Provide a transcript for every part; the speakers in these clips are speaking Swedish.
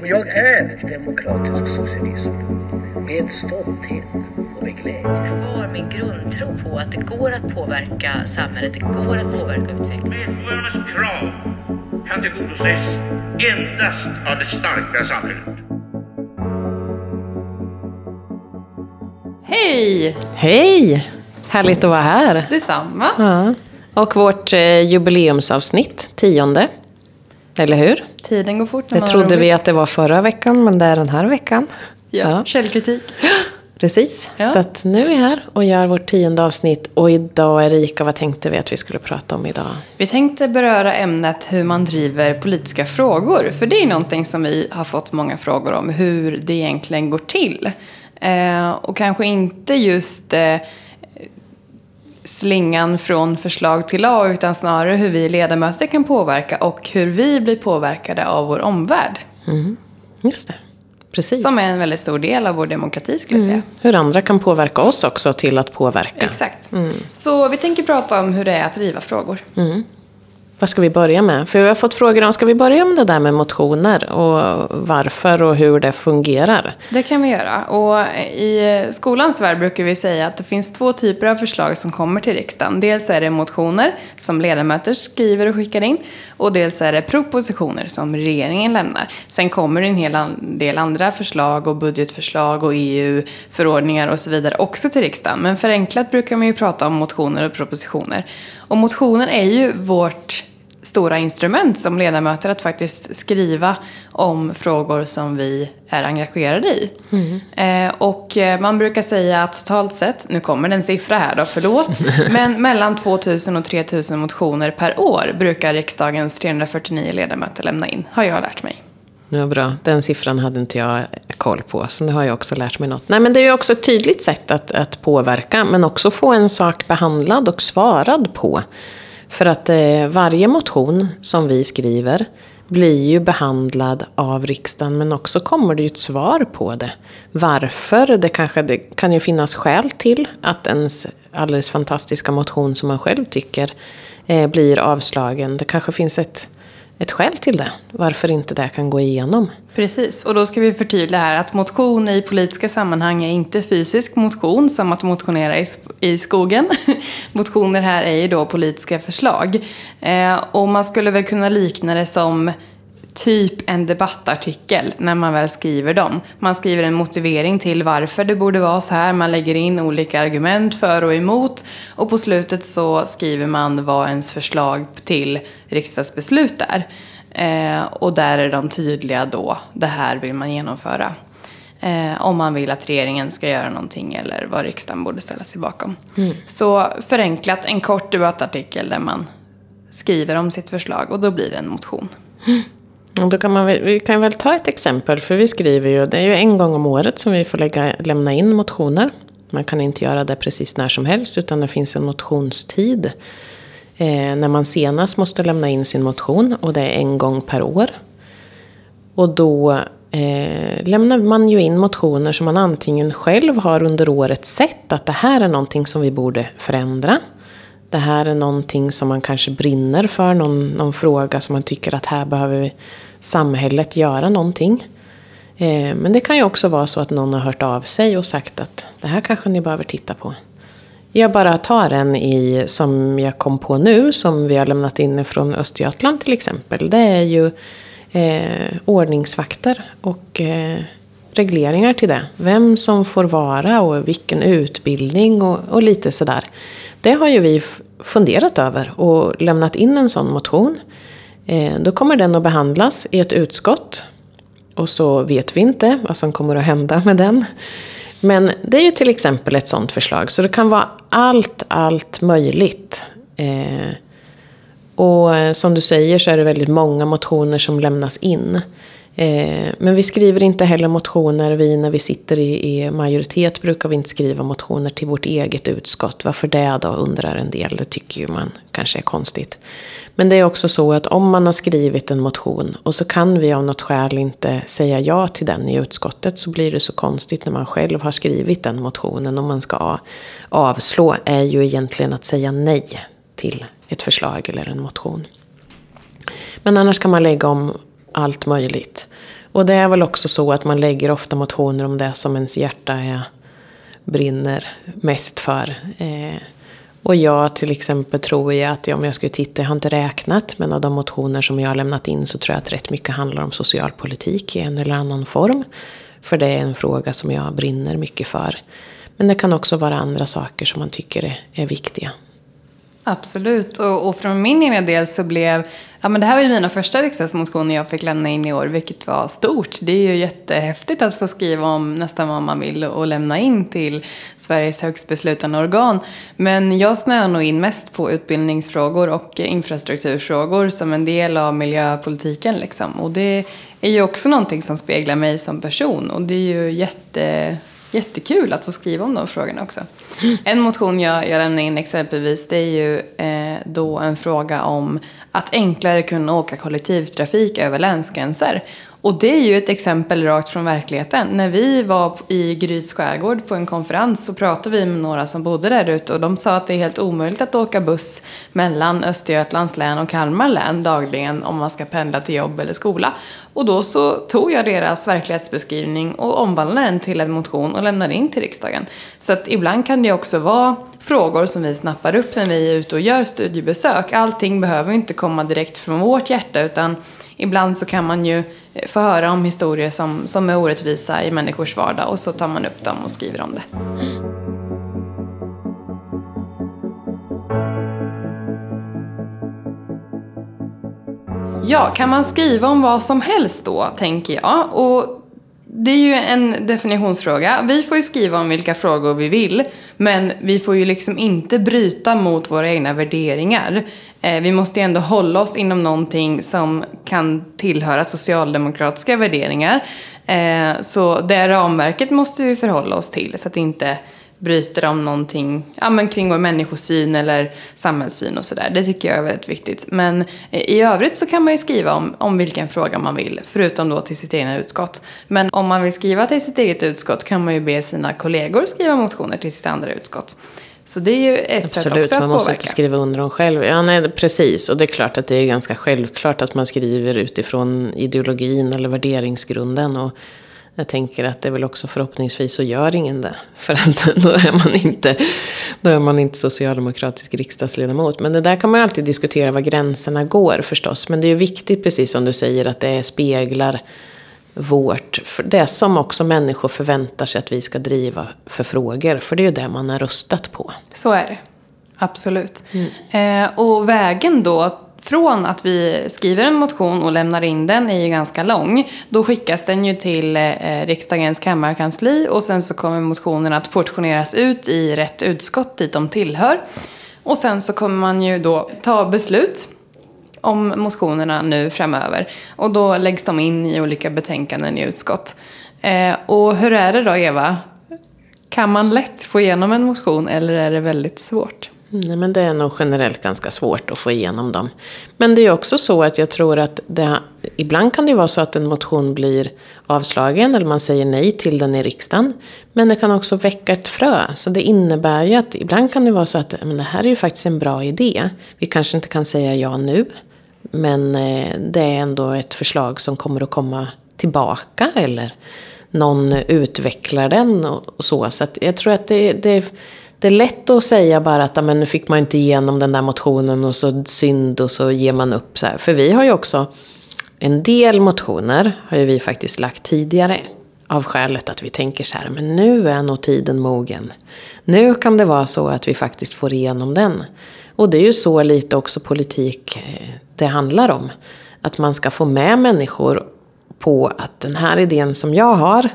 Och jag är demokratisk socialism med stolthet och med glädje. Kvar min grundtro på att det går att påverka samhället, det går att påverka utvecklingen. Medborgarnas krav kan tillgodoses endast av det starka samhället. Hej! Hej! Härligt att vara här. Detsamma. Ja. Och vårt eh, jubileumsavsnitt, tionde. Eller hur? Tiden går fort när Det man har trodde vi roligt. att det var förra veckan, men det är den här veckan. Ja, Ja. källkritik. Precis. Ja. Så att nu är vi här och gör vårt tionde avsnitt. Och idag, Erika, vad tänkte vi att vi skulle prata om idag? Vi tänkte beröra ämnet hur man driver politiska frågor. För det är någonting som vi har fått många frågor om, hur det egentligen går till. Eh, och kanske inte just eh, slingan från förslag till lag, utan snarare hur vi ledamöter kan påverka och hur vi blir påverkade av vår omvärld. Just det. Precis. Som är en väldigt stor del av vår demokrati, skulle jag säga. Hur andra kan påverka oss också till att påverka. Exakt. Så vi tänker prata om hur det är att driva frågor. Vad ska vi börja med? För vi har fått frågor om, ska vi börja med det där med motioner? Och varför och hur det fungerar? Det kan vi göra. Och i skolans värld brukar vi säga att det finns två typer av förslag som kommer till riksdagen. Dels är det motioner som ledamöter skriver och skickar in. Och dels är det propositioner som regeringen lämnar. Sen kommer det en hel del andra förslag och budgetförslag och EU-förordningar och så vidare också till riksdagen. Men förenklat brukar man ju prata om motioner och propositioner. Och motioner är ju vårt stora instrument som ledamöter att faktiskt skriva om frågor som vi är engagerade i. Eh, och eh, man brukar säga att totalt sett, nu kommer det en siffra här då, förlåt, men mellan 2000 och 3000 motioner per år brukar riksdagens 349 ledamöter lämna in, har jag lärt mig. Ja, bra. Den siffran hade inte jag koll på, så nu har jag också lärt mig något. Nej, men det är ju också ett tydligt sätt att, att påverka, men också få en sak behandlad och svarad på. För att eh, varje motion som vi skriver blir ju behandlad av riksdagen, men också kommer det ju ett svar på det. Varför? Det, kanske, det kan ju finnas skäl till att ens alldeles fantastiska motion som man själv tycker eh, blir avslagen. Det kanske finns ett ett skäl till det. Varför inte det kan gå igenom. Precis, och då ska vi förtydliga här att motion i politiska sammanhang är inte fysisk motion som att motionera i, i skogen. Motioner här är ju då politiska förslag. Eh, och man skulle väl kunna likna det som typ en debattartikel när man väl skriver dem. Man skriver en motivering till varför det borde vara så här. Man lägger in olika argument för och emot. Och på slutet så skriver man vad ens förslag till riksdagsbeslut är. Eh, och där är de tydliga då. Det här vill man genomföra. Eh, om man vill att regeringen ska göra någonting eller vad riksdagen borde ställa sig bakom. Så förenklat, en kort debattartikel där man skriver om sitt förslag och då blir det en motion. Och då kan man, vi kan väl ta ett exempel, för vi skriver ju, det är ju en gång om året som vi får lägga, lämna in motioner. Man kan inte göra det precis när som helst, utan det finns en motionstid. Eh, när man senast måste lämna in sin motion, och det är en gång per år. Och då eh, lämnar man ju in motioner som man antingen själv har under året sett att det här är någonting som vi borde förändra. Det här är någonting som man kanske brinner för, någon, någon fråga som man tycker att här behöver vi- samhället göra någonting. Eh, men det kan ju också vara så att någon har hört av sig och sagt att det här kanske ni behöver titta på. Jag bara tar en i, som jag kom på nu, som vi har lämnat in från Östergötland till exempel. Det är ju eh, ordningsvakter och eh, regleringar till det. Vem som får vara och vilken utbildning och, och lite sådär. Det har ju vi funderat över och lämnat in en sån motion. Eh, då kommer den att behandlas i ett utskott. Och så vet vi inte vad som kommer att hända med den. Men det är ju till exempel ett sådant förslag. Så det kan vara allt, allt möjligt. Eh, och som du säger så är det väldigt många motioner som lämnas in. Eh, men vi skriver inte heller motioner, vi när vi sitter i, i majoritet brukar vi inte skriva motioner till vårt eget utskott. Varför det då, undrar en del. Det tycker ju man kanske är konstigt. Men det är också så att om man har skrivit en motion och så kan vi av något skäl inte säga ja till den i utskottet så blir det så konstigt när man själv har skrivit den motionen. Om man ska avslå är ju egentligen att säga nej till ett förslag eller en motion. Men annars kan man lägga om allt möjligt. Och det är väl också så att man lägger ofta motioner om det som ens hjärta är, brinner mest för. Eh, och jag till exempel tror jag att om jag skulle titta, jag har inte räknat, men av de motioner som jag har lämnat in så tror jag att rätt mycket handlar om socialpolitik i en eller annan form. För det är en fråga som jag brinner mycket för. Men det kan också vara andra saker som man tycker är, är viktiga. Absolut. Och, och från min egen del så blev... Ja, men det här var ju mina första riksdagsmotioner jag fick lämna in i år, vilket var stort. Det är ju jättehäftigt att få skriva om nästan vad man vill och lämna in till Sveriges högst beslutande organ. Men jag snöar nog in mest på utbildningsfrågor och infrastrukturfrågor som en del av miljöpolitiken. Liksom. Och det är ju också någonting som speglar mig som person. Och det är ju jätte jättekul att få skriva om de frågorna också. En motion jag, jag lämnar in exempelvis det är ju eh, då en fråga om att enklare kunna åka kollektivtrafik över länsgränser. Och det är ju ett exempel rakt från verkligheten. När vi var i Gryts skärgård på en konferens så pratade vi med några som bodde där ute och de sa att det är helt omöjligt att åka buss mellan Östergötlands län och Kalmar län dagligen om man ska pendla till jobb eller skola. Och då så tog jag deras verklighetsbeskrivning och omvandlade den till en motion och lämnade in till riksdagen. Så att ibland kan det också vara frågor som vi snappar upp när vi är ute och gör studiebesök. Allting behöver inte komma direkt från vårt hjärta utan ibland så kan man ju få höra om historier som, som är orättvisa i människors vardag och så tar man upp dem och skriver om det. Ja, kan man skriva om vad som helst då, tänker jag. Och det är ju en definitionsfråga. Vi får ju skriva om vilka frågor vi vill, men vi får ju liksom inte bryta mot våra egna värderingar. Eh, vi måste ju ändå hålla oss inom någonting som kan tillhöra socialdemokratiska värderingar. Eh, så det ramverket måste vi förhålla oss till så att det inte bryter om någonting ja, men kring vår människosyn eller samhällssyn och sådär. Det tycker jag är väldigt viktigt. Men eh, i övrigt så kan man ju skriva om, om vilken fråga man vill, förutom då till sitt egna utskott. Men om man vill skriva till sitt eget utskott kan man ju be sina kollegor skriva motioner till sitt andra utskott. Så det är ju ett Absolut, sätt också att påverka. man måste inte skriva under dem själv. Ja, nej, precis. Och det är klart att det är ganska självklart att man skriver utifrån ideologin eller värderingsgrunden. Och jag tänker att det är väl också förhoppningsvis så gör ingen det. För att då är man inte, då är man inte socialdemokratisk riksdagsledamot. Men det där kan man ju alltid diskutera var gränserna går förstås. Men det är ju viktigt, precis som du säger, att det speglar vårt, det som också människor förväntar sig att vi ska driva för frågor. För det är ju det man har röstat på. Så är det. Absolut. Mm. Eh, och vägen då från att vi skriver en motion och lämnar in den är ju ganska lång. Då skickas den ju till eh, riksdagens kammarkansli och sen så kommer motionen att portioneras ut i rätt utskott dit de tillhör. Och sen så kommer man ju då ta beslut om motionerna nu framöver. Och då läggs de in i olika betänkanden i utskott. Eh, och hur är det då, Eva? Kan man lätt få igenom en motion eller är det väldigt svårt? Nej, men det är nog generellt ganska svårt att få igenom dem. Men det är också så att jag tror att det, ibland kan det vara så att en motion blir avslagen eller man säger nej till den i riksdagen. Men det kan också väcka ett frö. Så det innebär ju att ibland kan det vara så att men det här är ju faktiskt en bra idé. Vi kanske inte kan säga ja nu. Men eh, det är ändå ett förslag som kommer att komma tillbaka. Eller någon utvecklar den och så. Så jag tror att det, det det är lätt att säga bara att men nu fick man inte igenom den där motionen och så synd och så ger man upp. Så här. För vi har ju också en del motioner har ju vi faktiskt lagt tidigare. Av skälet att vi tänker så här, men nu är nog tiden mogen. Nu kan det vara så att vi faktiskt får igenom den. Och det är ju så lite också politik eh, det handlar om. Att man ska få med människor på att den här idén som jag har,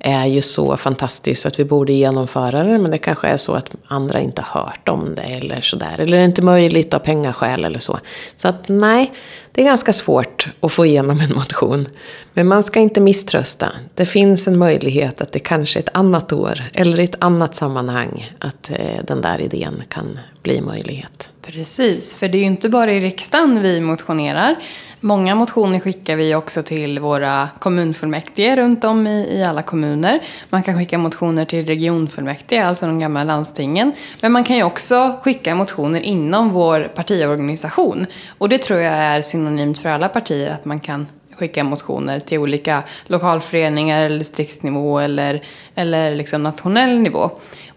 är ju så fantastisk att vi borde genomföra den Men det kanske är så att andra inte har hört om det eller sådär. Eller det är inte möjligt av pengaskäl eller så. Så att nej, det är ganska svårt att få igenom en motion. Men man ska inte misströsta. Det finns en möjlighet att det kanske är ett annat år eller i ett annat sammanhang att eh, den där idén kan bli möjlighet. Precis, för det är ju inte bara i riksdagen vi motionerar. Många motioner skickar vi också till våra kommunfullmäktige runt om i, i alla kommuner. Man kan skicka motioner till regionfullmäktige, alltså de gamla landstingen. Men man kan ju också skicka motioner inom vår partiorganisation. Och det tror jag är synonymt för alla partier, att man kan skicka motioner till olika lokalföreningar eller distriktsnivå eller, eller liksom nationell nivå.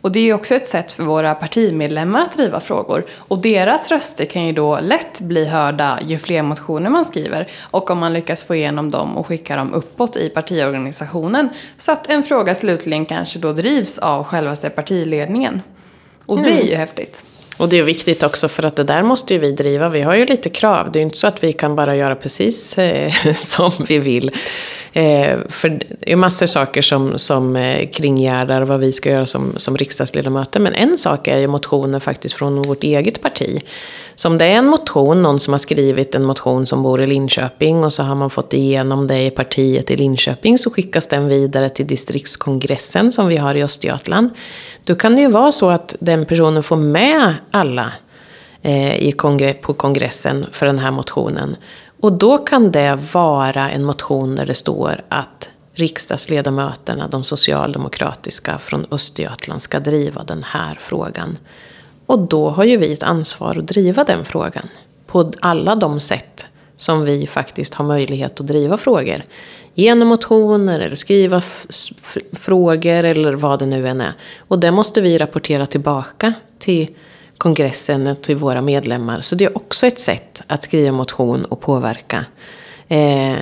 Och det är också ett sätt för våra partimedlemmar att driva frågor. Och deras röster kan ju då lätt bli hörda ju fler motioner man skriver. Och om man lyckas få igenom dem och skicka dem uppåt i partiorganisationen. Så att en fråga slutligen kanske då drivs av självaste partiledningen. Och det är ju häftigt. Och det är viktigt också för att det där måste ju vi driva. Vi har ju lite krav. Det är ju inte så att vi kan bara göra precis eh, som vi vill. Eh, för det är massor saker som, som eh, kringgärdar vad vi ska göra som, som riksdagsledamöter. Men en sak är ju motioner faktiskt från vårt eget parti. Så om det är en motion, någon som har skrivit en motion som bor i Linköping och så har man fått igenom det i partiet i Linköping så skickas den vidare till distriktskongressen som vi har i Östergötland. Då kan det ju vara så att den personen får med alla eh, i kongre på kongressen för den här motionen. Och då kan det vara en motion där det står att riksdagsledamöterna, de socialdemokratiska från Östergötland, ska driva den här frågan. Och då har ju vi ett ansvar att driva den frågan. På alla de sätt som vi faktiskt har möjlighet att driva frågor. Genom motioner eller skriva frågor eller vad det nu än är. Och det måste vi rapportera tillbaka till kongressen och till våra medlemmar. Så det är också ett sätt att skriva motion och påverka. Eh,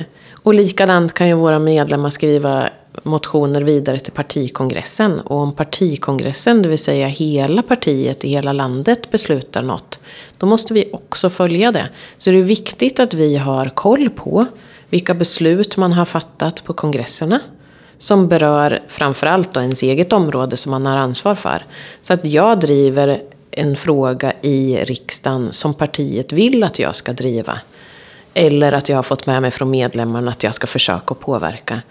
och likadant kan ju våra medlemmar skriva motioner vidare till partikongressen. Och om partikongressen, det vill säga hela partiet i hela landet, beslutar något, då måste vi också följa det. Så det är viktigt att vi har koll på vilka beslut man har fattat på kongresserna. Som berör framförallt då ens eget område som man har ansvar för. Så att jag driver en fråga i riksdagen som partiet vill att jag ska driva. Eller att jag har fått med mig från medlemmarna att jag ska försöka påverka.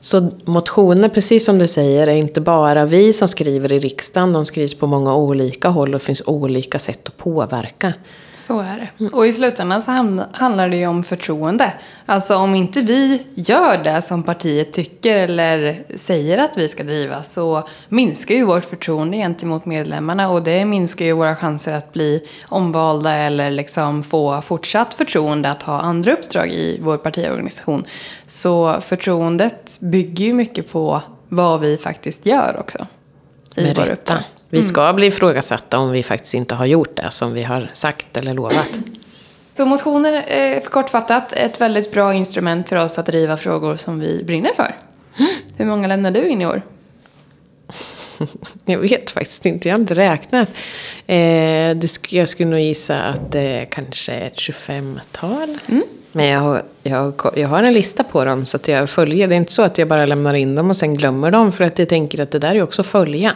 Så motioner, precis som du säger, är inte bara vi som skriver i riksdagen. De skrivs på många olika håll och det finns olika sätt att påverka. Så är det. Och i slutändan så handlar det ju om förtroende. Alltså om inte vi gör det som partiet tycker eller säger att vi ska driva så minskar ju vårt förtroende gentemot medlemmarna och det minskar ju våra chanser att bli omvalda eller liksom få fortsatt förtroende att ha andra uppdrag i vår partiorganisation. Så förtroendet bygger ju mycket på vad vi faktiskt gör också. I Med vår uppdrag. Vi ska mm. bli ifrågasatta om vi faktiskt inte har gjort det som vi har sagt eller lovat. Så motioner är kortfattat ett väldigt bra instrument för oss att driva frågor som vi brinner för. Mm. Hur många lämnar du in i år? Jag vet faktiskt inte, jag har inte räknat. Eh, det, jag skulle nog gissa att det är kanske ett 25-tal. Mm. Men jag har, jag, jag har en lista på dem så att jag följer. Det är inte så att jag bara lämnar in dem och sen glömmer dem. För att jag tänker att det där är också att följa.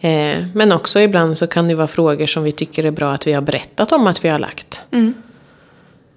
Eh, men också ibland så kan det vara frågor som vi tycker är bra att vi har berättat om att vi har lagt. Mm.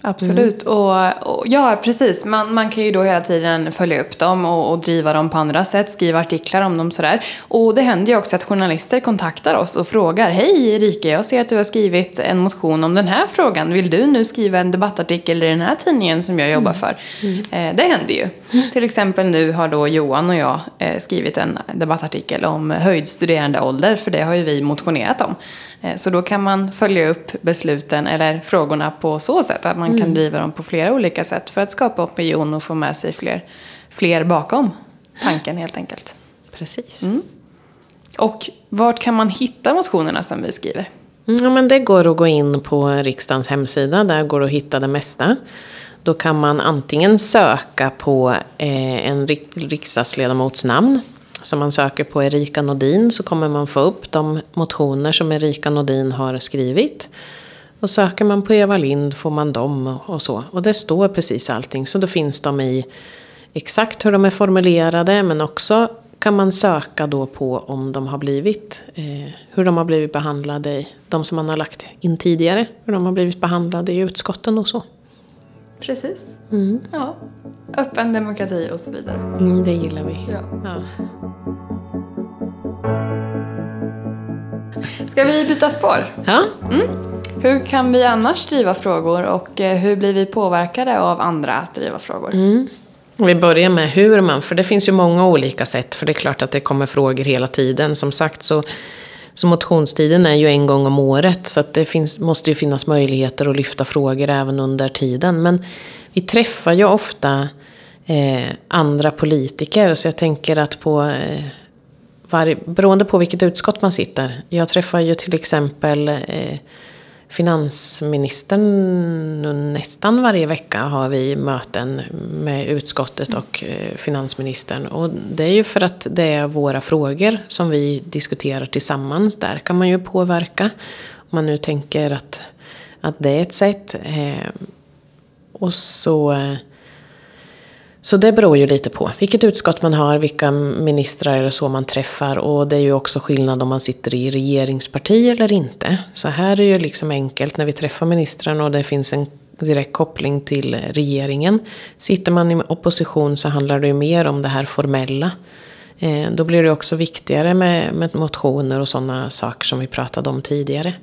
Absolut. Mm. Och, och, ja, precis. Man, man kan ju då hela tiden följa upp dem och, och, driva dem på andra sätt, skriva artiklar om dem sådär. Och det händer ju också att journalister kontaktar oss och frågar Hej Erika, jag ser att du har skrivit en motion om den här frågan. Vill du nu skriva en debattartikel i den här tidningen som jag jobbar för? Mm. Eh, det händer ju. Mm. Till exempel nu har då Johan och jag eh, skrivit en debattartikel om höjd studerandeålder, för det har ju vi motionerat om. Eh, så då kan man följa upp besluten eller frågorna på så sätt att man mm. kan driva dem på flera olika sätt för att skapa opinion och få med sig fler, fler bakom tanken helt enkelt. Precis. Mm. Och vart kan man hitta motionerna som vi skriver? Ja, men det går att gå in på riksdagens hemsida. Där går det att hitta det mesta. Då kan man antingen söka på eh, en riksdagsledamots namn så man söker på Erika Nordin så kommer man få upp de motioner som Erika Nordin har skrivit. Och söker man på Eva Lind får man dem och så. Och det står precis allting. Så då finns de i exakt hur de är formulerade. Men också kan man söka då på om de har blivit, eh, hur de har blivit behandlade, de som man har lagt in tidigare. Hur de har blivit behandlade i utskotten och så. Precis. Mm. Ja. Öppen demokrati och så vidare. Mm, det gillar vi. Ja. ja. Ska vi byta spår? Ja. Mm. Hur kan vi annars driva frågor och eh, hur blir vi påverkade av andra att driva frågor? Mm. Vi börjar med hur man, för det finns ju många olika sätt. För det är klart att det kommer frågor hela tiden. Som sagt så så motionstiden är ju en gång om året så att det finns, måste ju finnas möjligheter att lyfta frågor även under tiden. Men vi träffar ju ofta eh, andra politiker så jag tänker att på eh, var, beroende på vilket utskott man sitter. Jag träffar ju till exempel eh, finansministern nästan varje vecka har vi möten med utskottet och eh, finansministern. Och det är ju för att det är våra frågor som vi diskuterar tillsammans. Där kan man ju påverka. Om man nu tänker att, att det är ett sätt. Eh, och så eh, så det beror ju lite på vilket utskott man har, vilka ministrar eller så man träffar. Och det är ju också skillnad om man sitter i regeringsparti eller inte. Så här är det ju liksom enkelt när vi träffar ministrarna och det finns en direkt koppling till regeringen. Sitter man i opposition så handlar det ju mer om det här formella. Eh, då blir det också viktigare med, med motioner och sådana saker som vi pratade om tidigare.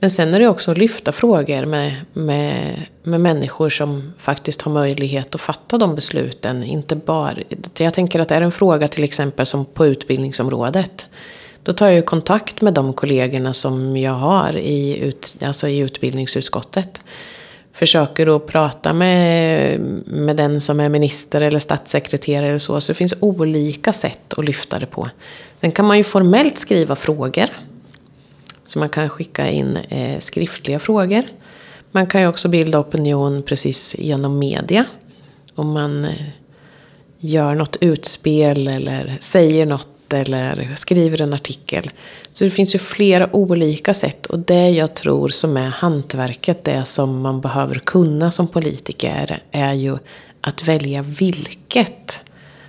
Men sen är det också att lyfta frågor med, med, med människor som faktiskt har möjlighet att fatta de besluten. Inte bara, jag tänker att är det en fråga till exempel som på utbildningsområdet. Då tar jag kontakt med de kollegorna som jag har i, ut, alltså i utbildningsutskottet. Försöker att prata med, med den som är minister eller statssekreterare eller så. Så det finns olika sätt att lyfta det på. Sen kan man ju formellt skriva frågor. Så man kan skicka in eh, skriftliga frågor. Man kan ju också bilda opinion precis genom media. Om man eh, gör något utspel eller säger något eller skriver en artikel. Så det finns ju flera olika sätt och det jag tror som är hantverket, det som man behöver kunna som politiker, är ju att välja vilket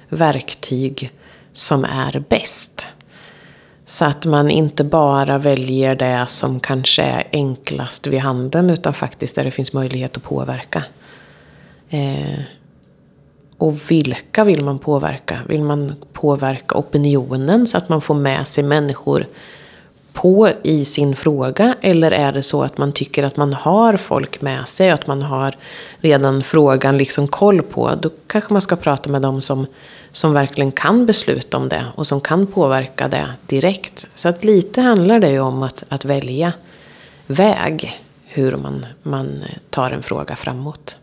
verktyg som är bäst. Så att man inte bara väljer det som kanske är enklast vid handen utan faktiskt där det finns möjlighet att påverka. Eh, och vilka vill man påverka? Vill man påverka opinionen så att man får med sig människor på i sin fråga? Eller är det så att man tycker att man har folk med sig och att man har redan frågan liksom koll på? Då kanske man ska prata med dem som som verkligen kan besluta om det och som kan påverka det direkt. Så att lite handlar det ju om att, att välja väg, hur man, man tar en fråga framåt.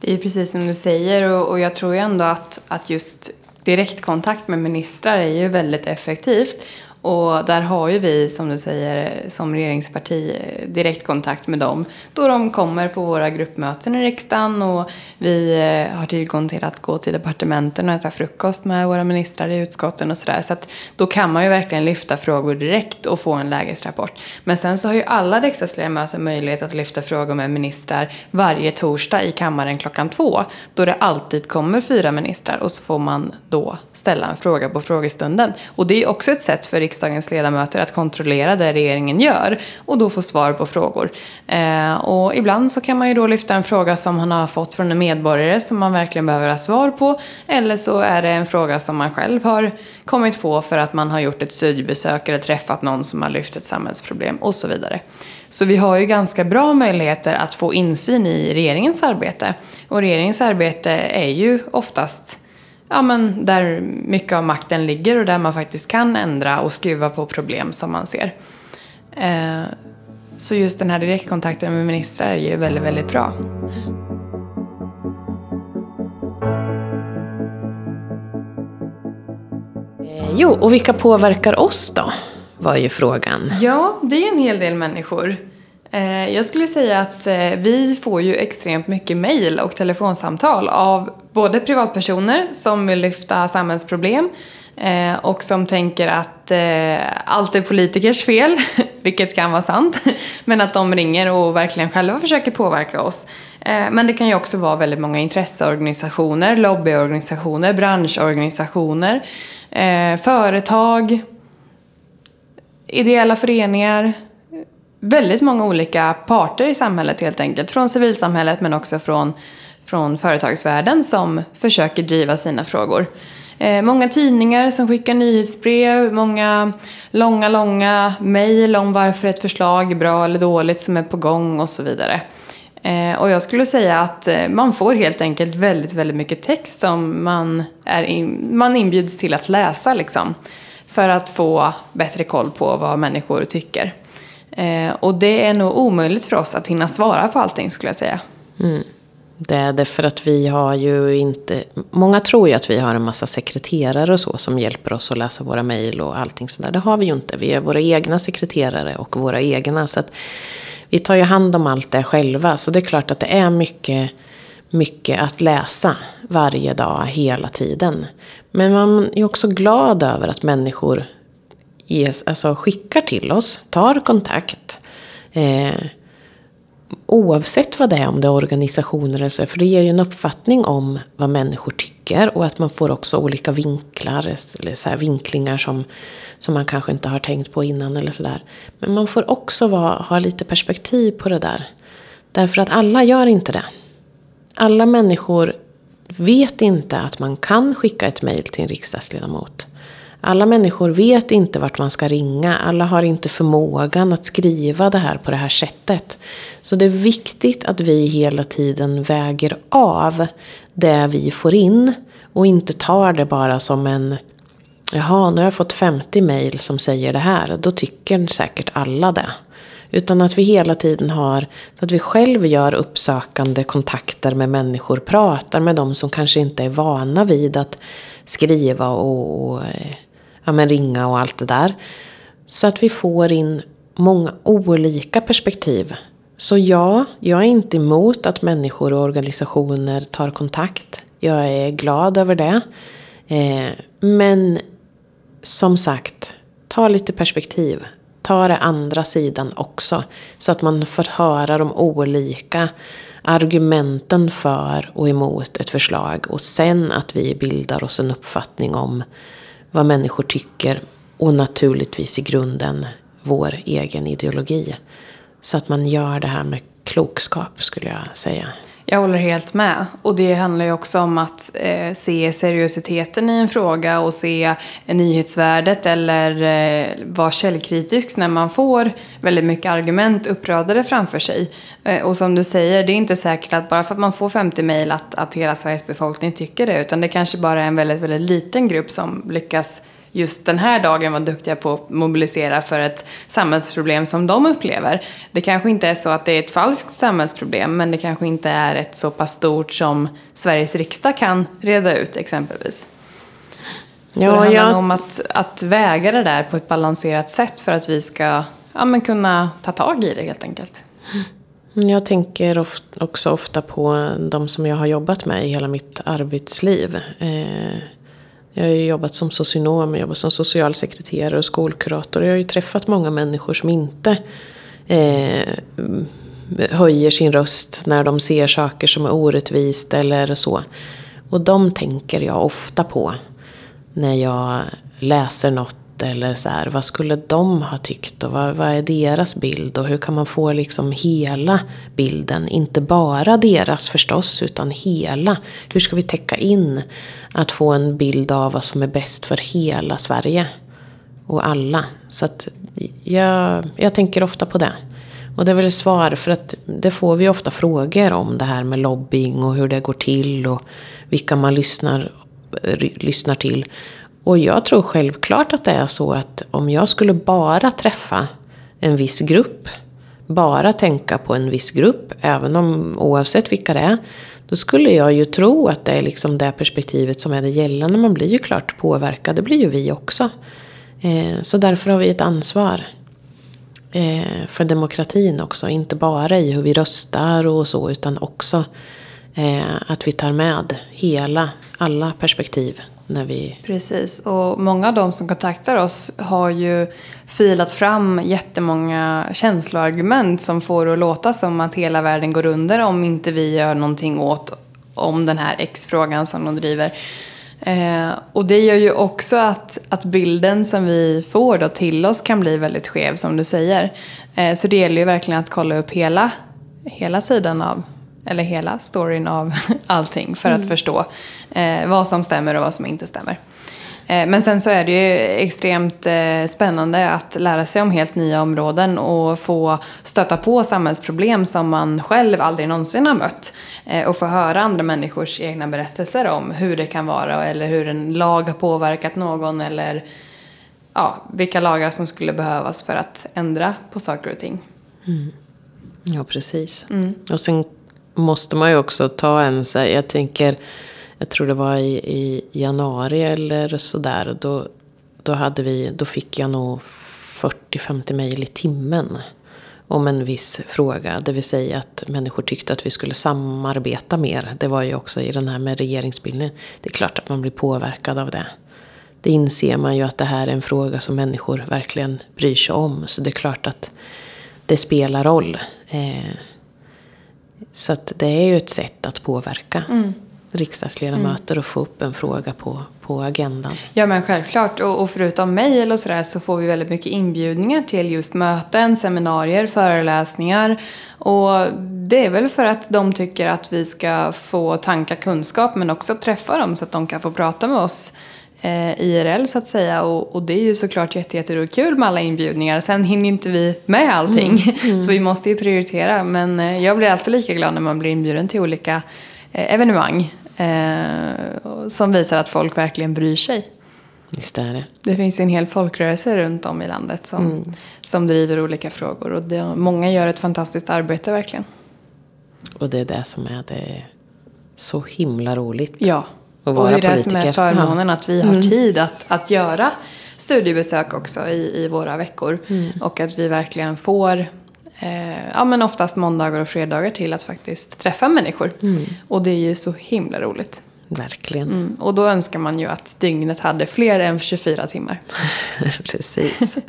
Det är ju precis som du säger och, och jag tror ju ändå att, att just direktkontakt med ministrar är ju väldigt effektivt. Och där har ju vi, som du säger, som regeringsparti direktkontakt med dem då de kommer på våra gruppmöten i riksdagen och vi eh, har tillgång till att gå till departementen och äta frukost med våra ministrar i utskotten och sådär. Så att då kan man ju verkligen lyfta frågor direkt och få en lägesrapport. Men sen så har ju alla riksdagsledamöter möjlighet att lyfta frågor med ministrar varje torsdag i kammaren klockan två. Då det alltid kommer fyra ministrar och så får man då ställa en fråga på frågestunden. Och det är också ett sätt för riksdagens ledamöter att kontrollera det regeringen gör och då få svar på frågor. Eh, och ibland så kan man ju då lyfta en fråga som man har fått från en medborgare som man verkligen behöver ha svar på. Eller så är det en fråga som man själv har kommit på för att man har gjort ett studiebesök eller träffat någon som har lyft ett samhällsproblem och så vidare. Så vi har ju ganska bra möjligheter att få insyn i regeringens arbete. Och regeringens arbete är ju oftast ja, men där mycket av makten ligger och där man faktiskt kan ändra och skruva på problem som man ser. Eh, så just den här direktkontakten med ministrar är ju väldigt, väldigt bra. Eh, jo, och vilka påverkar oss då? Var ju frågan. Ja, det är en hel del människor. Eh, jag skulle säga att eh, vi får ju extremt mycket mejl och telefonsamtal av både privatpersoner som vill lyfta samhällsproblem eh, och som tänker att allt är politikers fel, vilket kan vara sant, men att de ringer och verkligen själva försöker påverka oss. Men det kan ju också vara väldigt många intresseorganisationer, lobbyorganisationer, branschorganisationer, företag, ideella föreningar, väldigt många olika parter i samhället helt enkelt. Från civilsamhället men också från, från företagsvärlden som försöker driva sina frågor. Eh, många tidningar som skickar nyhetsbrev, många långa, långa mejl om varför ett förslag är bra eller dåligt som är på gång och så vidare. Eh, och jag skulle säga att eh, man får helt enkelt väldigt, väldigt mycket text som man, är in, man inbjuds till att läsa liksom. för att få bättre koll på vad människor tycker. Eh, och det är nog omöjligt för oss att hinna svara på allting skulle jag säga. Mm. Det är det för att vi har ju inte... Många tror ju att vi har en massa sekreterare och så som hjälper oss att läsa våra mejl och allting sådär. Det har vi ju inte. Vi är våra egna sekreterare och våra egna. Så att vi tar ju hand om allt det själva. Så det är klart att det är mycket, mycket att läsa varje dag, hela tiden. Men man är också glad över att människor ges, alltså skickar till oss, tar kontakt. Eh, oavsett vad det är, om det är organisationer eller så. För det ger ju en uppfattning om vad människor tycker. Och att man får också olika vinklar, eller så vinklingar som, som man kanske inte har tänkt på innan eller sådär. Men man får också vara, ha lite perspektiv på det där. Därför att alla gör inte det. Alla människor vet inte att man kan skicka ett mejl till en riksdagsledamot. Alla människor vet inte vart man ska ringa. Alla har inte förmågan att skriva det här på det här sättet. Så det är viktigt att vi hela tiden väger av det vi får in. Och inte tar det bara som en Jaha, nu har jag fått 50 mejl som säger det här. Då tycker säkert alla det. Utan att vi hela tiden har, så att vi själv gör uppsökande kontakter med människor. Pratar med de som kanske inte är vana vid att skriva och, och eh, ja, men ringa och allt det där. Så att vi får in många olika perspektiv. Så ja, jag är inte emot att människor och organisationer tar kontakt. Jag är glad över det. Eh, men som sagt, ta lite perspektiv. Ta det andra sidan också. Så att man får höra de olika argumenten för och emot ett förslag. Och sen att vi bildar oss en uppfattning om vad människor tycker och naturligtvis i grunden vår egen ideologi. Så att man gör det här med klokskap skulle jag säga. Jag håller helt med. Och det handlar ju också om att eh, se seriositeten i en fråga och se nyhetsvärdet eller eh, vara källkritisk när man får väldigt mycket argument uppradade framför sig. Eh, och som du säger, det är inte säkert att bara för att man får 50 mejl att, att hela Sveriges befolkning tycker det. Utan det kanske bara är en väldigt, väldigt liten grupp som lyckas just den här dagen var duktiga på att mobilisera för ett samhällsproblem som de upplever. Det kanske inte är så att det är ett falskt samhällsproblem men det kanske inte är ett så pass stort som Sveriges riksdag kan reda ut exempelvis. Så ja, det handlar jag... om att, att väga det där på ett balanserat sätt för att vi ska ja, men kunna ta tag i det helt enkelt. Jag tänker också ofta på de som jag har jobbat med i hela mitt arbetsliv. Jag har ju jobbat som socionom, jag jobbat som socialsekreterare och skolkurator. Jag har ju träffat många människor som inte eh, höjer sin röst när de ser saker som är orättvist eller så. Och de tänker jag ofta på när jag läser något eller så här, vad skulle de ha tyckt och vad, vad, är deras bild och hur kan man få liksom hela bilden, inte bara deras förstås utan hela. Hur ska vi täcka in att få en bild av vad som är bäst för hela Sverige och alla. Så att jag, jag tänker ofta på det. Och det är väl svar för att det får vi ofta frågor om det här med lobbying och hur det går till och vilka man lyssnar, lyssnar till. Och jag tror självklart att det är så att om jag skulle bara träffa en viss grupp, bara tänka på en viss grupp, även om oavsett vilka det är, då skulle jag ju tro att det är liksom det perspektivet som är det gällande. Man blir ju klart påverkad, det blir ju vi också. Eh, så därför har vi ett ansvar eh, för demokratin också. Inte bara i hur vi röstar och så, utan också eh, att vi tar med hela, alla perspektiv när vi... Precis, och många av de som kontaktar oss har ju filat fram jättemånga känsloargument som får det att låta som att hela världen går under om inte vi gör någonting åt om den här X-frågan som de driver. Eh, och det gör ju också att, att bilden som vi får då till oss kan bli väldigt skev som du säger. Eh, så det gäller ju verkligen att kolla upp hela, hela sidan av eller hela storyn av allting för att mm. förstå eh, vad som stämmer och vad som inte stämmer. Eh, men sen så är det ju extremt eh, spännande att lära sig om helt nya områden och få stöta på samhällsproblem som man själv aldrig någonsin har mött. Eh, och få höra andra människors egna berättelser om hur det kan vara eller hur en lag har påverkat någon eller ja, vilka lagar som skulle behövas för att ändra på saker och ting. Ja, precis. Och sen måste man ju också ta en, jag tänker, jag tror det var i, i januari eller sådär, då, då, hade vi, då fick jag nog 40-50 mejl i timmen om en viss fråga. Det vill säga att människor tyckte att vi skulle samarbeta mer. Det var ju också i den här med regeringsbildningen. Det är klart att man blir påverkad av det. Det inser man ju att det här är en fråga som människor verkligen bryr sig om. Så det är klart att det spelar roll. Eh, så att det är ju ett sätt att påverka mm riksdagsledamöter och få upp en fråga på, på agendan. Ja men självklart. Och, och förutom mejl och sådär så får vi väldigt mycket inbjudningar till just möten, seminarier, föreläsningar. Och det är väl för att de tycker att vi ska få tanka kunskap men också träffa dem så att de kan få prata med oss eh, IRL så att säga. Och, och det är ju såklart jätte, jättekul med alla inbjudningar. Sen hinner inte vi med allting. Så vi måste ju prioritera. Men eh, jag blir alltid lika glad när man blir inbjuden till olika eh, evenemang. Eh, som visar att folk verkligen bryr sig. Är det. Det finns ju en hel folkrörelse runt om i landet som, som driver olika frågor. Och det, många gör ett fantastiskt arbete verkligen. Och det är det som är det så himla roligt. Ja, Och och, vara det är det som är. Mm. förmånen att vi har tid att, att göra studiebesök också i, i våra veckor. Mm. Och att vi verkligen får eh, ja, men oftast måndagar och fredagar till att faktiskt träffa människor. Mm. Och det är ju så himla roligt. Verkligen. Mm. Och då önskar man ju att dygnet hade fler än 24 timmar. Precis.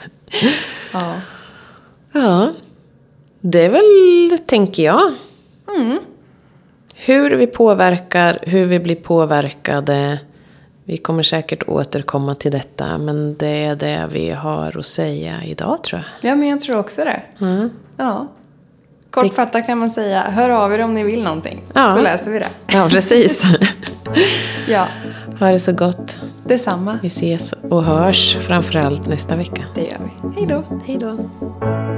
Ja. Ja, det är väl, tänker jag. Hur vi påverkar, hur vi blir påverkade. Vi kommer säkert återkomma till detta, men det är det vi har att säga idag tror jag. ja, men jag tror också det. Mm. Ja. Kortfattat kan man säga, hör av er om ni vill någonting. Ja. Så läser vi det. Ja, precis. Ja, ha det så gott. detsamma. Vi ses och hörs framförallt nästa vecka. Det gör vi. Hej då. Hej då.